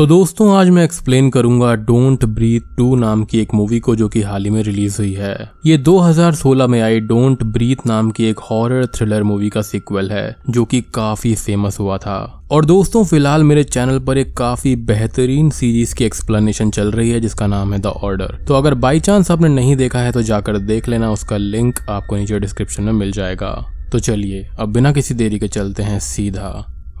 तो दोस्तों, आज मैं एक्सप्लेन करूँगा डोंट ब्रीथ टू नाम की एक मूवी को जो कि हाल ही में रिलीज़ हुई है। ये 2016 में आई डोंट ब्रीथ नाम की एक हॉरर थ्रिलर मूवी का सिक्वल है, जो कि काफ़ी फ़ेमस हुआ था। और दोस्तों, फ़िलहाल मेरे चैनल पर एक काफ़ी बेहतरीन सीरीज़ की एक्सप्लेनेशन चल रही है, जिसका नाम है द ऑर्डर तो अगर बाई चांस आपने नहीं देखा है तो जाकर देख लेना, उसका लिंक आपको नीचे डिस्क्रिप्शन में मिल जाएगा। तो चलिए, अब बिना किसी देरी के चलते हैं सीधा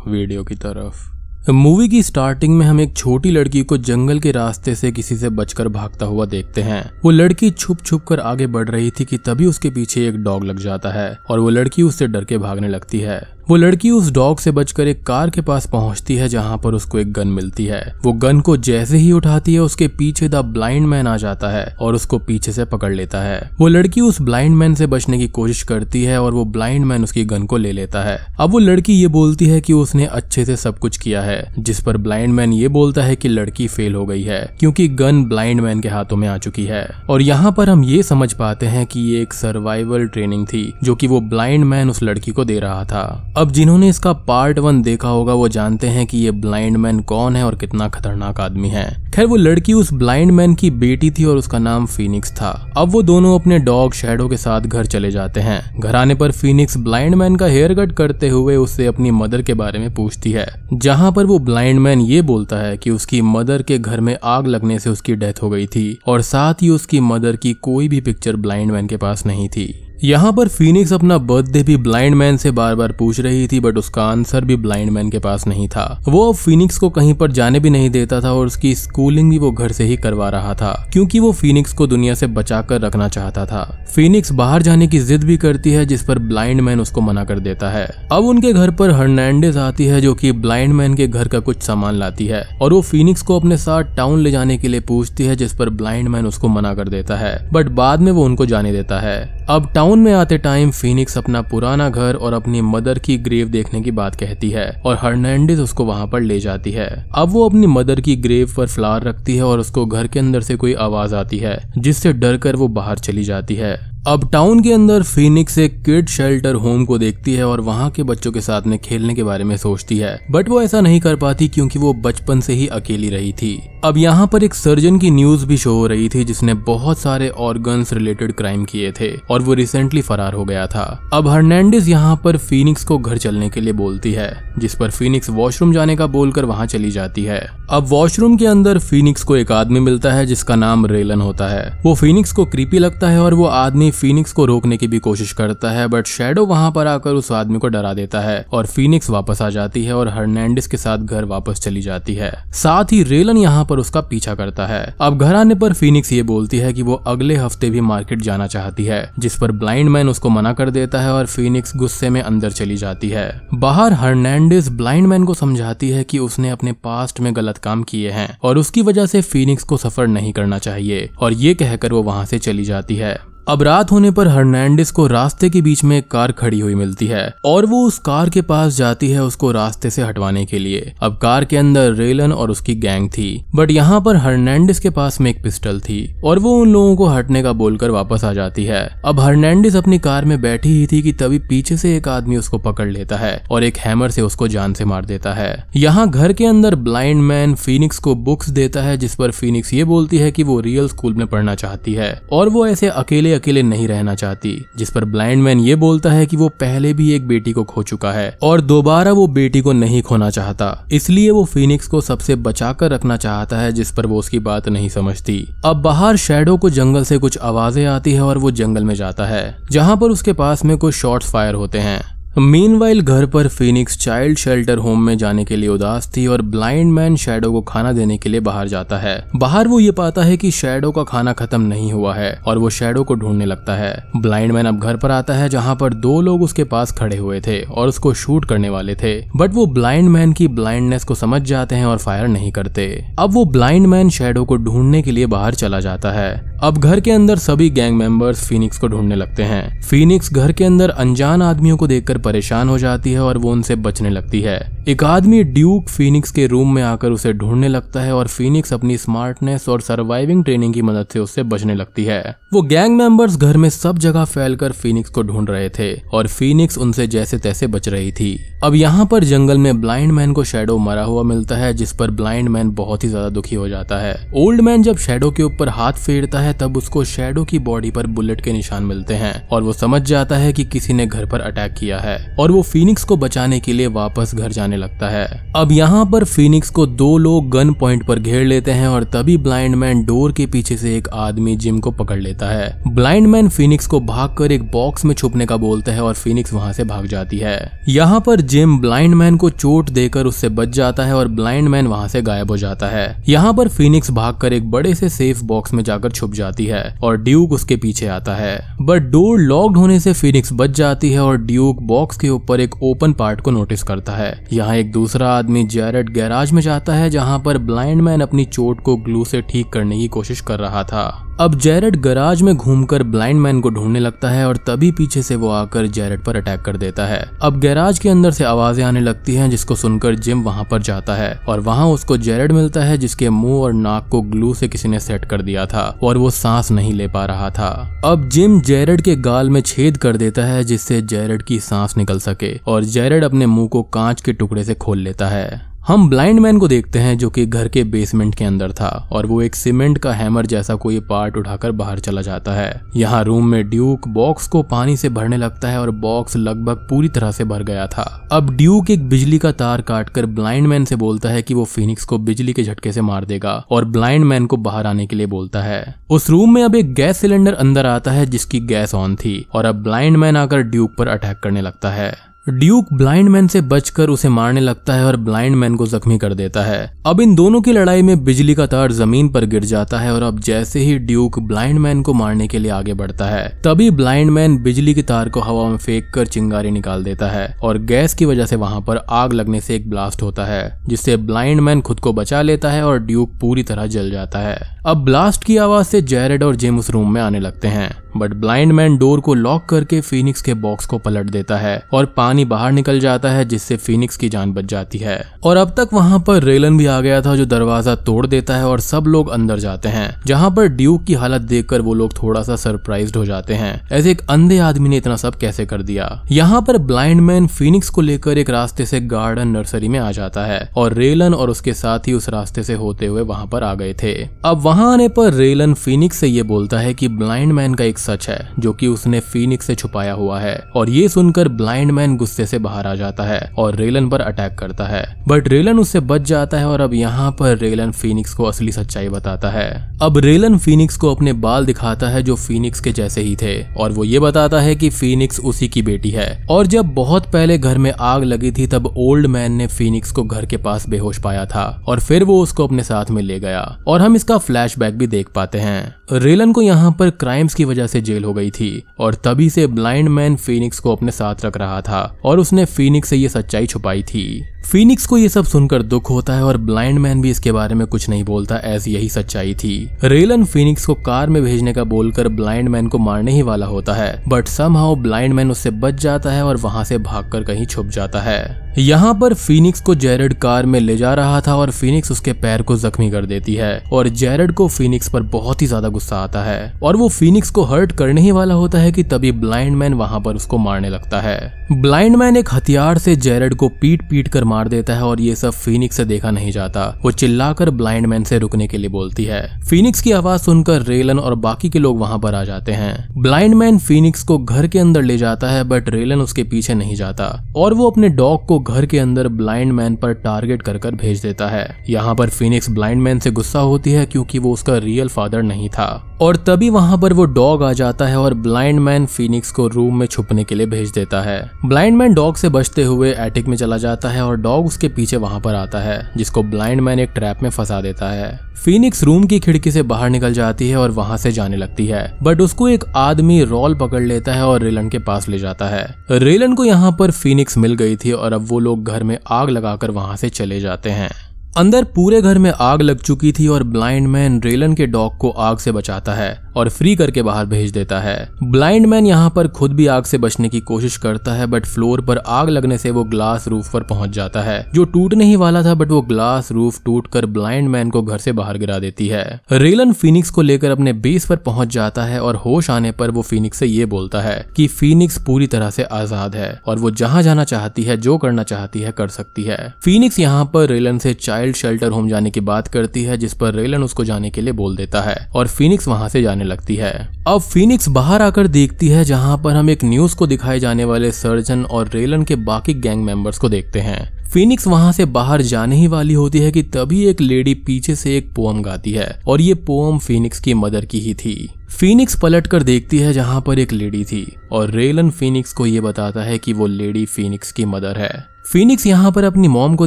वीडियो की तरफ़। मूवी की स्टार्टिंग में हम एक छोटी लड़की को जंगल के रास्ते से किसी से बचकर भागता हुआ देखते हैं। वो लड़की छुप छुप कर आगे बढ़ रही थी कि तभी उसके पीछे एक डॉग लग जाता है, और वो लड़की उससे डर के भागने लगती है। वो लड़की उस डॉग से बचकर एक कार के पास पहुँचती है जहाँ पर उसको एक गन मिलती है। वो गन को जैसे ही उठाती है, उसके पीछे द ब्लाइंड मैन आ जाता है और उसको पीछे से पकड़ लेता है। वो लड़की उस ब्लाइंड मैन से बचने की कोशिश करती है और वो ब्लाइंड मैन उसकी गन को ले लेता है। अब वो लड़की ये बोलती है कि उसने अच्छे से सब कुछ किया है, जिस पर ब्लाइंड मैन ये बोलता है कि लड़की फेल हो गई है, क्योंकि गन ब्लाइंड मैन के हाथों में आ चुकी है। और यहाँ पर हम ये समझ पाते हैं कि ये एक सर्वाइवल ट्रेनिंग थी, जो कि वो ब्लाइंड मैन उस लड़की को दे रहा था। अब जिन्होंने इसका पार्ट वन देखा होगा, वो जानते हैं कि ये ब्लाइंड मैन कौन है और कितना खतरनाक आदमी है। खैर, वो लड़की उस ब्लाइंड मैन की बेटी थी और उसका नाम फीनिक्स था। अब वो दोनों अपने डॉग शेडो के साथ घर चले जाते हैं। घर आने पर फीनिक्स ब्लाइंड मैन का हेयर कट करते हुए उससे अपनी मदर के बारे में पूछती है, जहाँ पर वो ब्लाइंड मैन ये बोलता है कि उसकी मदर के घर में आग लगने से उसकी डेथ हो गई थी और साथ ही उसकी मदर की कोई भी पिक्चर ब्लाइंड मैन के पास नहीं थी। यहाँ पर फीनिक्स अपना बर्थडे भी ब्लाइंड मैन से बार बार पूछ रही थी बट उसका आंसर भी ब्लाइंड मैन के पास नहीं था। वो अब फीनिक्स को कहीं पर जाने भी नहीं देता था और उसकी स्कूलिंग भी वो घर से ही करवा रहा था, क्योंकि वो फीनिक्स को दुनिया से बचा कर रखना चाहता था। फीनिक्स बाहर जाने की जिद भी करती है, जिस पर ब्लाइंड मैन उसको मना कर देता है। अब उनके घर पर हर्नैंडेज आती है, जो की ब्लाइंड मैन के घर का कुछ सामान लाती है, और वो फीनिक्स को अपने साथ टाउन ले जाने के लिए पूछती है, जिस पर ब्लाइंड मैन उसको मना कर देता है बट बाद में वो उनको जाने देता है। अब टाउन में आते टाइम फिनिक्स अपना पुराना घर और अपनी मदर की ग्रेव देखने की बात कहती है और हर्नैंडिस उसको वहाँ पर ले जाती है। अब वो अपनी मदर की ग्रेव पर फ्लावर रखती है और उसको घर के अंदर से कोई आवाज़ आती है, जिससे डर कर वो बाहर चली जाती है। अब टाउन के अंदर फिनिक्स एक किड शेल्टर होम को देखती है और वहाँ के बच्चों के साथ में खेलने के बारे में सोचती है। बट वो ऐसा नहीं कर पाती क्योंकि वो बचपन से ही अकेली रही थी। अब यहाँ पर एक सर्जन की न्यूज़ भी शो हो रही थी जिसने बहुत सारे ऑर्गन्स रिलेटेड क्राइम किए थे और वो रिसेंटली फरार हो गया था। अब हर्नैंडिस यहाँ पर फिनिक्स को घर चलने के लिए बोलती है, जिस पर फिनिक्स वॉशरूम जाने का बोलकर वहाँ चली जाती है। अब वॉशरूम के अंदर फिनिक्स को एक आदमी मिलता है जिसका नाम रेलन होता है। वो फिनिक्स को क्रीपी लगता है और वो आदमी फीनिक्स को रोकने की भी कोशिश करता है बट शेडो वहाँ पर आकर उस आदमी को डरा देता है और फीनिक्स वापस आ जाती है और हर्नैंडिस के साथ घर वापस चली जाती है। साथ ही रेलन यहाँ पर उसका पीछा करता है। अब घर आने पर फीनिक्स ये बोलती है कि वो अगले हफ़्ते भी मार्केट जाना चाहती है, जिस पर ब्लाइंड मैन उसको मना कर देता है और फीनिक्स गुस्से में अंदर चली जाती है। बाहर हर्नैंडिस ब्लाइंड मैन को समझाती है कि उसने अपने पास्ट में गलत काम किए हैं और उसकी वजह से फीनिक्स को सफ़र नहीं करना चाहिए और ये कहकर वो वहाँ से चली जाती है। अब रात होने पर हर्नैंडिस को रास्ते के बीच में एक कार खड़ी हुई मिलती है, और वो उस कार के पास जाती है उसको रास्ते से हटवाने के लिए। अब कार के अंदर रेलन और उसकी गैंग थी, बट यहाँ पर हर्नैंडिस के पास में एक पिस्टल थी, और वो उन लोगों को हटने का बोलकर वापस आ जाती है। अब हर्नैंडिस अपनी कार में बैठी ही थी कि तभी पीछे से एक आदमी उसको पकड़ लेता है, और एक हैमर से उसको जान से मार देता है। यहाँ घर के अंदर ब्लाइंड मैन फिनिक्स को बुक्स देता है, जिस पर फिनिक्स ये बोलती है कि वो रियल स्कूल में पढ़ना चाहती है, और वो ऐसे अकेले अकेले नहीं रहना चाहती, जिस पर ब्लाइंड मैन ये बोलता है कि वो पहले भी एक बेटी को खो चुका है और दोबारा वो बेटी को नहीं खोना चाहता। इसलिए वो फिनिक्स को सबसे बचा कर रखना चाहता है, जिस पर वो उसकी बात नहीं समझती। अब बाहर शेडो को जंगल से कुछ आवाज़ें आती है और वो जंगल में जाता है, जहाँ पर उसके पास में कुछ शॉर्ट फायर होते हैं। मीनवाइल घर पर फिनिक्स चाइल्ड शेल्टर होम में जाने के लिए उदास थी और ब्लाइंड मैन शेडो को खाना देने के लिए बाहर जाता है। बाहर वो ये पाता है कि शेडो का खाना खत्म नहीं हुआ है और वो शेडो को ढूँढने लगता है। ब्लाइंड मैन अब घर पर आता है जहाँ पर दो लोग उसके पास खड़े हुए थे और उसको शूट करने वाले थे। बट वो ब्लाइंड मैन की ब्लाइंडनेस को समझ जाते हैं और फायर नहीं करते। अब वो ब्लाइंड मैन शेडो को ढूँढने के लिए बाहर चला जाता है। अब घर के अंदर सभी गैंग मेंबर्स फीनिक्स को ढूँढने लगते हैं। फीनिक्स घर के अंदर अनजान आदमियों को देखकर परेशान हो जाती है और वो उनसे बचने लगती है। एक आदमी ड्यूक फीनिक्स के रूम में आकर उसे ढूँढने लगता है और फीनिक्स अपनी स्मार्टनेस और सर्वाइविंग ट्रेनिंग की मदद से उससे बचने लगती है। वो गैंग मेंबर्स घर में सब जगह फैलकर फीनिक्स को ढूंढ रहे थे और फीनिक्स उनसे जैसे तैसे बच रही थी। अब यहाँ पर जंगल में ब्लाइंड मैन को शेडो मरा हुआ मिलता है, जिस पर ब्लाइंड मैन बहुत ही ज़्यादा दुखी हो जाता है। ओल्ड मैन जब शेडो के ऊपर हाथ फेरता है तब उसको शेडो की बॉडी पर बुलेट के निशान मिलते हैं और वो समझ जाता है कि किसी ने घर पर अटैक किया है और वो फीनिक्स को बचाने के लिए वापस घर जाने लगता है। अब यहाँ पर फीनिक्स को दो लोग गन पॉइंट पर घेर लेते हैं और तभी ब्लाइंड मैन डोर के पीछे से एक आदमी जिम को पकड़ लेता है। ब्लाइंड मैन फिनिक्स को भागकर एक बॉक्स में छुपने का बोलता है और फीनिक्स वहाँ से भाग जाती है। यहाँ पर जिम ब्लाइंड मैन को चोट देकर उससे बच जाता है और ब्लाइंड मैन वहाँ से गायब हो जाता है। यहाँ पर फीनिक्स भागकर एक बड़े से सेफ़ बॉक्स में जाकर छुप जाती है और ड्यूक उसके पीछे आता है। बट डोर लॉक्ड होने से फिनिक्स बच जाती है और ड्यूक बॉक्स के ऊपर एक ओपन पार्ट को नोटिस करता है। यहाँ एक दूसरा आदमी जैरड गैराज में जाता है, जहाँ पर ब्लाइंड मैन अपनी चोट को ग्लू से ठीक करने की कोशिश कर रहा था। अब जैरेड गराज में घूमकर ब्लाइंड मैन को ढूँढने लगता है और तभी पीछे से वो आकर जैरेड पर अटैक कर देता है। अब गैराज के अंदर से आवाज़ें आने लगती हैं, जिसको सुनकर जिम वहाँ पर जाता है और वहाँ उसको जैरेड मिलता है, जिसके मुँह और नाक को ग्लू से किसी ने सेट कर दिया था और वो सांस नहीं ले पा रहा था। अब जिम जैरेड के गाल में छेद कर देता है, जिससे जैरेड की सांस निकल सके और जैरेड अपने मुँह को कांच के टुकड़े से खोल लेता है। हम ब्लाइंड मैन को देखते हैं जो कि घर के बेसमेंट के अंदर था और वो एक सीमेंट का हैमर जैसा कोई पार्ट उठाकर बाहर चला जाता है। यहाँ रूम में ड्यूक बॉक्स को पानी से भरने लगता है और बॉक्स लगभग पूरी तरह से भर गया था। अब ड्यूक एक बिजली का तार काटकर ब्लाइंड मैन से बोलता है कि वो फिनिक्स को बिजली के झटके से मार देगा और ब्लाइंड मैन को बाहर आने के लिए बोलता है। उस रूम में अब एक गैस सिलेंडर अंदर आता है जिसकी गैस ऑन थी और अब ब्लाइंड मैन आकर ड्यूक पर अटैक करने लगता है। ड्यूक ब्लाइंड मैन से बचकर उसे मारने लगता है और ब्लाइंड मैन को जख्मी कर देता है। अब इन दोनों की लड़ाई में बिजली का तार ज़मीन पर गिर जाता है और अब जैसे ही ड्यूक ब्लाइंड मैन को मारने के लिए आगे बढ़ता है, तभी ब्लाइंड मैन बिजली के तार को हवा में फेंक कर चिंगारी निकाल देता है और गैस की वजह से वहाँ पर आग लगने से एक ब्लास्ट होता है, जिससे ब्लाइंड मैन खुद को बचा लेता है और ड्यूक पूरी तरह जल जाता है। अब ब्लास्ट की आवाज़ से जैरेड और जेम उस रूम में आने लगते हैं। बट ब्लाइंड मैन डोर को लॉक करके फिनिक्स के बॉक्स को पलट देता है और पानी बाहर निकल जाता है जिससे फिनिक्स की जान बच जाती है। और अब तक वहाँ पर रेलन भी आ गया था जो दरवाज़ा तोड़ देता है और सब लोग अंदर जाते हैं। जहाँ पर ड्यूक की हालत देखकर वो लोग थोड़ा सा सरप्राइज़ हो जाते हैं। ऐसे एक अंधे आदमी ने इतना सब कैसे कर दिया? यहाँ पर ब्लाइंड मैन फिनिक्स को लेकर एक रास्ते से गार्डन नर्सरी में आ जाता है और रेलन और उसके साथ ही उस रास्ते से होते हुए वहाँ पर आ गए थे। अब वहाँ आने पर रेलन फिनिक्स से ये बोलता है कि ब्लाइंड मैन का एक सच है, जो कि उसने फीनिक्स से छुपाया हुआ है। और ये सुनकर ब्लाइंड मैन गुस्से से बाहर आ जाता है और रेलन पर अटैक करता है। बट रेलन उससे बच जाता है और अब यहाँ पर रेलन फीनिक्स को असली सच्चाई बताता है। अब रेलन फीनिक्स को अपने बाल दिखाता है जो फीनिक्स के जैसे ही थे। और वो ये बताता है कि फीनिक्स उसी की बेटी है। और जब बहुत पहले घर में आग लगी थी, तब ओल्ड मैन ने फीनिक्स को घर के पास बेहोश पाया था और फिर वो उसको अपने साथ में ले गया। और हम इसका फ्लैशबैक भी देख पाते हैं। रेलन को यहाँ पर क्राइम्स की वजह से जेल हो गई थी और तभी से ब्लाइंड मैन फीनिक्स को अपने साथ रख रहा था और उसने फीनिक्स से ये सच्चाई छुपाई थी। फीनिक्स को ये सब सुनकर दुख होता है और ब्लाइंड मैन भी इसके बारे में कुछ नहीं बोलता एज यही सच्चाई थी। रेलन फीनिक्स को कार में भेजने का बोलकर ब्लाइंड मैन को मारने ही वाला होता है। बट समहाउ ब्लाइंड मैन उससे बच जाता है और वहाँ से भागकर कहीं छुप जाता है। यहाँ पर फीनिक्स को जेरेड कार में ले जा रहा था और फीनिक्स उसके पैर को जख्मी कर देती है। और जेरेड को फीनिक्स पर बहुत ही ज़्यादा गुस्सा आता है। और वो फीनिक्स को हर्ट करने ही वाला होता है कि तभी ब्लाइंड मैन वहाँ पर उसको मारने लगता है। ब्लाइंड मैन एक हथियार से जेरेड को पीट पीट कर मार देता है और ये सब फीनिक्स से देखा नहीं जाता। वो चिल्लाकर ब्लाइंड मैन से रुकने के लिए बोलती है। फीनिक्स की आवाज़ सुनकर रेलन और बाकी के लोग वहाँ पर आ जाते हैं। ब्लाइंड मैन फीनिक्स को घर के अंदर ले जाता है बट रेलन उसके पीछे नहीं जाता। और वो अपने डॉग को घर के अंदर ब्लाइंड मैन पर टारगेट कर कर भेज देता है। यहाँ पर फीनिक्स ब्लाइंड मैन से गुस्सा होती है क्योंकि वो उसका रियल फादर नहीं था। और तभी वहाँ पर वो डॉग आ जाता है और ब्लाइंड मैन फिनिक्स को रूम में छुपने के लिए भेज देता है। ब्लाइंड मैन डॉग से बचते हुए एटिक में चला जाता है और डॉग उसके पीछे वहाँ पर आता है, जिसको ब्लाइंड मैन एक ट्रैप में फंसा देता है। फीनिक्स रूम की खिड़की से बाहर निकल जाती है और वहाँ से जाने लगती है, बट उसको एक आदमी रोल पकड़ लेता है और रेलन के पास ले जाता है। रेलन को यहाँ पर फिनिक्स मिल गई थी और अब वो लोग घर में आग लगाकर वहाँ से चले जाते हैं। अंदर पूरे घर में आग लग चुकी थी और ब्लाइंड मैन रेलन के डॉग को आग से बचाता है। और फ्री करके बाहर भेज देता है। ब्लाइंड मैन यहाँ पर खुद भी आग से बचने की कोशिश करता है बट फ्लोर पर आग लगने से वो ग्लास रूफ पर पहुँच जाता है। जो टूटने ही वाला था बट वो ग्लास रूफ टूट कर ब्लाइंड मैन को घर से बाहर गिरा देती है। रेलन फिनिक्स को लेकर अपने बेस पर पहुँच जाता है और होश आने पर वो फिनिक्स से ये बोलता है कि फिनिक्स पूरी तरह से आज़ाद है और वो जहाँ जाना चाहती है, जो करना चाहती है, कर सकती है। फिनिक्स यहाँ पर रेलन से चाइल्ड शेल्टर होम जाने की बात करती है, जिस पर रेलन उसको जाने के लिए बोल देता है और फिनिक्स वहाँ से जाने लगती है। अब फिनिक्स बाहर आकर देखती है, जहाँ पर हम एक न्यूज़ को दिखाए जाने वाले सर्जन और रेलन के बाकी गैंग मेंबर्स को देखते हैं। फिनिक्स वहाँ से बाहर जाने ही वाली होती है कि तभी एक लेडी पीछे से एक पोम गाती है, और ये पोम फिनिक्स की मदर की ही थी। फिनिक्स पलट कर देखती है जहाँ पर एक लेडी थी, और रेलन फिनिक्स को ये बताता है कि वो लेडी फिनिक्स की मदर है। फिनिक्स यहाँ पर अपनी मॉम को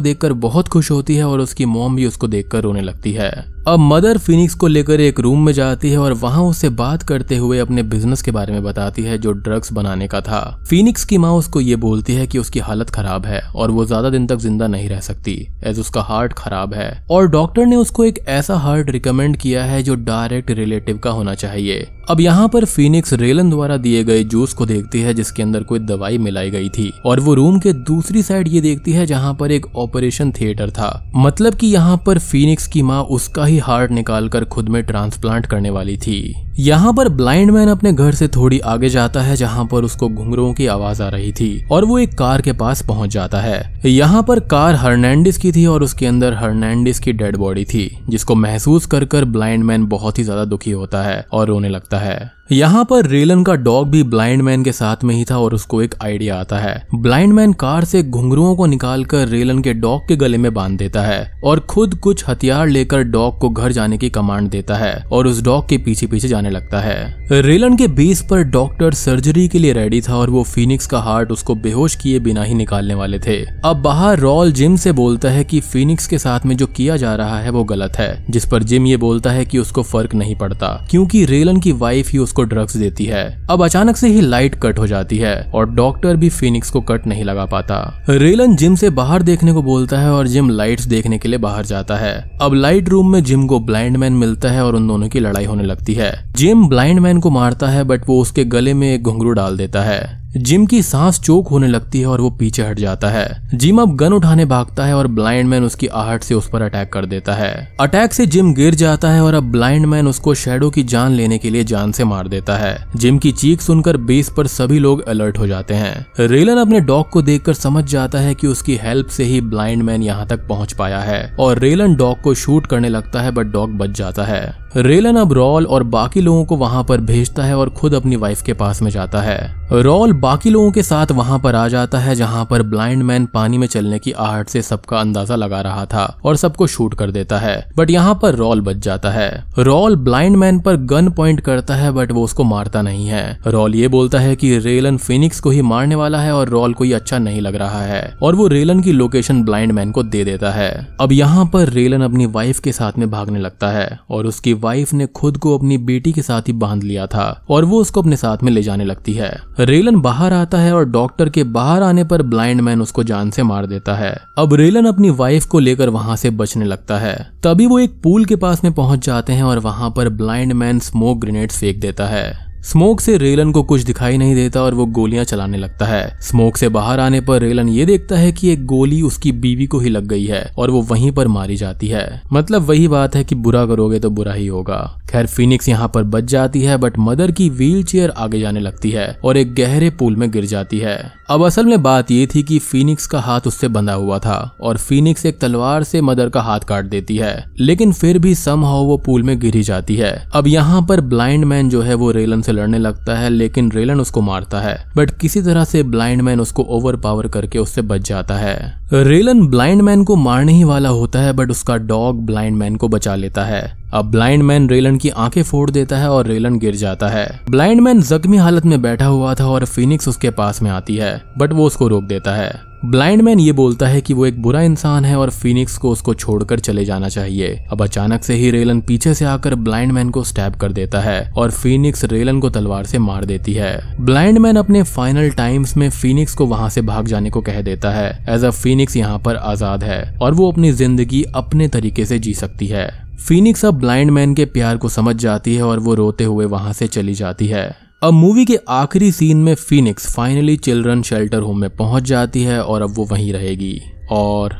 देखकर बहुत खुश होती है, और उसकी मॉम भी उसको देखकर रोने लगती है। अब मदर फिनिक्स को लेकर एक रूम में जाती है और वहाँ उससे बात करते हुए अपने बिज़नेस के बारे में बताती है, जो ड्रग्स बनाने का था। फिनिक्स की माँ उसको ये बोलती है कि उसकी हालत खराब है और वो ज़्यादा दिन तक ज़िंदा नहीं रह सकती एज उसका हार्ट खराब है। और डॉक्टर ने उसको एक ऐसा हार्ट रिकमेंड किया है, जो डायरेक्ट रिलेटिव का होना चाहिए। अब यहाँ पर फिनिक्स रेलन द्वारा दिए गए जूस को देखती है, जिसके अंदर कोई दवाई मिलाई गई थी। और वो रूम के दूसरी साइड ये देखती है, जहाँ पर एक ऑपरेशन थिएटर था। मतलब कि यहाँ पर फिनिक्स की माँ उसका ही हार्ट निकालकर खुद में ट्रांसप्लांट करने वाली थी। यहाँ पर ब्लाइंड मैन अपने घर से थोड़ी आगे जाता है, जहाँ पर उसको घुंघरों की आवाज़ आ रही थी, और वो एक कार के पास पहुँच जाता है। यहाँ पर कार हर्नैंडिस की थी और उसके अंदर हर्नैंडिस की डेड बॉडी थी, जिसको महसूस कर कर ब्लाइंड मैन बहुत ही ज़्यादा दुखी होता है और रोने लगता है। यहाँ पर रेलन का डॉग भी ब्लाइंड मैन के साथ में ही था और उसको एक आइडिया आता है। ब्लाइंड मैन कार से घुंघरुओं को निकालकर रेलन के डॉग के गले में बाँध देता है और खुद कुछ हथियार लेकर डॉग को घर जाने की कमांड देता है और उस डॉग के पीछे पीछे जाने लगता है। रेलन के बेस पर डॉक्टर सर्जरी के लिए रेडी था और वो फिनिक्स का हार्ट उसको बेहोश किए बिना ही निकालने वाले थे। अब बाहर रॉल जिम से बोलता है की फिनिक्स के साथ में जो किया जा रहा है वो गलत है, जिस पर जिम ये बोलता है की उसको फ़र्क नहीं पड़ता, क्योंकि रेलन की वाइफ ही उसको ड्रग्स देती है। अब अचानक से ही लाइट कट हो जाती है और डॉक्टर भी फिनिक्स को कट नहीं लगा पाता। रेलन जिम से बाहर देखने को बोलता है और जिम लाइट्स देखने के लिए बाहर जाता है। अब लाइट रूम में जिम को ब्लाइंड मैन मिलता है और उन दोनों की लड़ाई होने लगती है। जिम ब्लाइंड मैन को मारता है बट वो उसके गले में एक घुंघरू डाल देता है। जिम की सांस चोक होने लगती है और वो पीछे हट जाता है। जिम अब गन उठाने भागता है और ब्लाइंड मैन उसकी आहट से उस पर अटैक कर देता है। अटैक से जिम गिर जाता है और अब ब्लाइंड मैन उसको शेडो की जान लेने के लिए जान से मार देता है। जिम की चीख सुनकर बेस पर सभी लोग अलर्ट हो जाते हैं। रेलन अपने डॉग को देखकर समझ जाता है कि उसकी हेल्प से ही ब्लाइंड मैन यहाँ तक पहुँच पाया है और रेलन डॉग को शूट करने लगता है, बट डॉग बच जाता है। रेलन अब रॉल और बाकी लोगों को वहाँ पर भेजता है और खुद अपनी वाइफ के पास में जाता है। रॉल बाकी लोगों के साथ वहाँ पर आ जाता है, जहाँ पर ब्लाइंड मैन पानी में चलने की आहट से सबका अंदाज़ा लगा रहा था और सबको शूट कर देता है। बट यहाँ पर रॉल बच जाता है। रॉल ब्लाइंड मैन पर गन पॉइंट करता है बट वो उसको मारता नहीं है। रॉल ये बोलता है की रेलन फिनिक्स को ही मारने वाला है और रॉल को ये अच्छा नहीं लग रहा है और वो रेलन की लोकेशन ब्लाइंड मैन को दे देता है। अब यहाँ पर रेलन अपनी वाइफ के साथ में भागने लगता है और उसकी वाइफ ने खुद को अपनी बेटी के साथ ही बाँध लिया था और वो उसको अपने साथ में ले जाने लगती है। रेलन बाहर आता है और डॉक्टर के बाहर आने पर ब्लाइंड मैन उसको जान से मार देता है। अब रेलन अपनी वाइफ को लेकर वहाँ से बचने लगता है। तभी वो एक पूल के पास में पहुँच जाते हैं और वहाँ पर ब्लाइंड मैन स्मोक ग्रेनेड फेंक देता है। स्मोक से रेलन को कुछ दिखाई नहीं देता और वो गोलियाँ चलाने लगता है। स्मोक से बाहर आने पर रेलन ये देखता है कि एक गोली उसकी बीवी को ही लग गई है और वो वहीं पर मारी जाती है। मतलब वही बात है कि बुरा करोगे तो बुरा ही होगा। खैर फिनिक्स यहाँ पर बच जाती है बट मदर की व्हील आगे जाने लगती है और एक गहरे पुल में गिर जाती है। अब असल में बात ये थी कि फिनिक्स का हाथ उससे बंधा हुआ था और फिनिक्स एक तलवार से मदर का हाथ काट देती है, लेकिन फिर भी सम वो पुल में गिरी जाती है। अब यहाँ पर ब्लाइंड मैन जो है वो रेलन से लड़ने लगता है, लेकिन रेलन उसको मारता है बट किसी तरह से ब्लाइंड मैन उसको ओवर पावर करके उससे बच जाता है। रेलन ब्लाइंड मैन को मारने ही वाला होता है बट उसका डॉग ब्लाइंड मैन को बचा लेता है। अब ब्लाइंड मैन रेलन की आँखें फोड़ देता है और रेलन गिर जाता है। ब्लाइंड मैन जख्मी हालत में बैठा हुआ था और फिनिक्स उसके पास में आती है बट वो उसको रोक देता है। ब्लाइंड मैन ये बोलता है कि वो एक बुरा इंसान है और फिनिक्स को उसको छोड़कर चले जाना चाहिए। अब अचानक से ही रेलन पीछे से आकर ब्लाइंड मैन को स्टैप कर देता है और फिनिक्स रेलन को तलवार से मार देती है। ब्लाइंड मैन अपने फाइनल टाइम्स में फिनिक्स को वहाँ से भाग जाने को कह देता है। एज अ फिनिक्स यहाँ पर आज़ाद है और वो अपनी ज़िंदगी अपने तरीके से जी सकती है। फिनिक्स अब ब्लाइंड मैन के प्यार को समझ जाती है और वो रोते हुए वहाँ से चली जाती है। अब मूवी के आखिरी सीन में Phoenix finally children shelter home में पहुँच जाती है और अब वो वहीं रहेगी और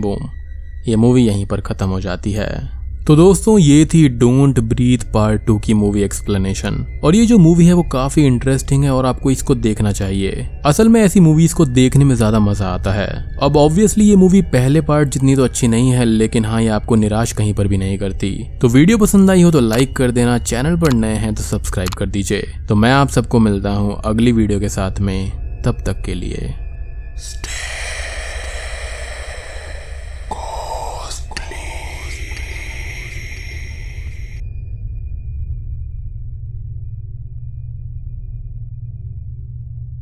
बूम ये मूवी यहीं पर खत्म हो जाती है। तो दोस्तों, ये थी डोंट ब्रीथ पार्ट टू की मूवी एक्सप्लेनेशन और ये जो मूवी है, वो काफ़ी इंटरेस्टिंग है और आपको इसको देखना चाहिए। असल में ऐसी मूवीज़ को देखने में ज़्यादा मज़ा आता है। अब ऑब्वियसली ये मूवी पहले पार्ट जितनी तो अच्छी नहीं है, लेकिन हाँ ये आपको निराश कहीं पर भी नहीं करती। तो वीडियो पसंद आई हो तो लाइक कर देना चैनल पर नए हैं तो सब्सक्राइब कर दीजिए। तो मैं आप सबको मिलता हूँ अगली वीडियो के साथ में। तब तक के लिए, Stay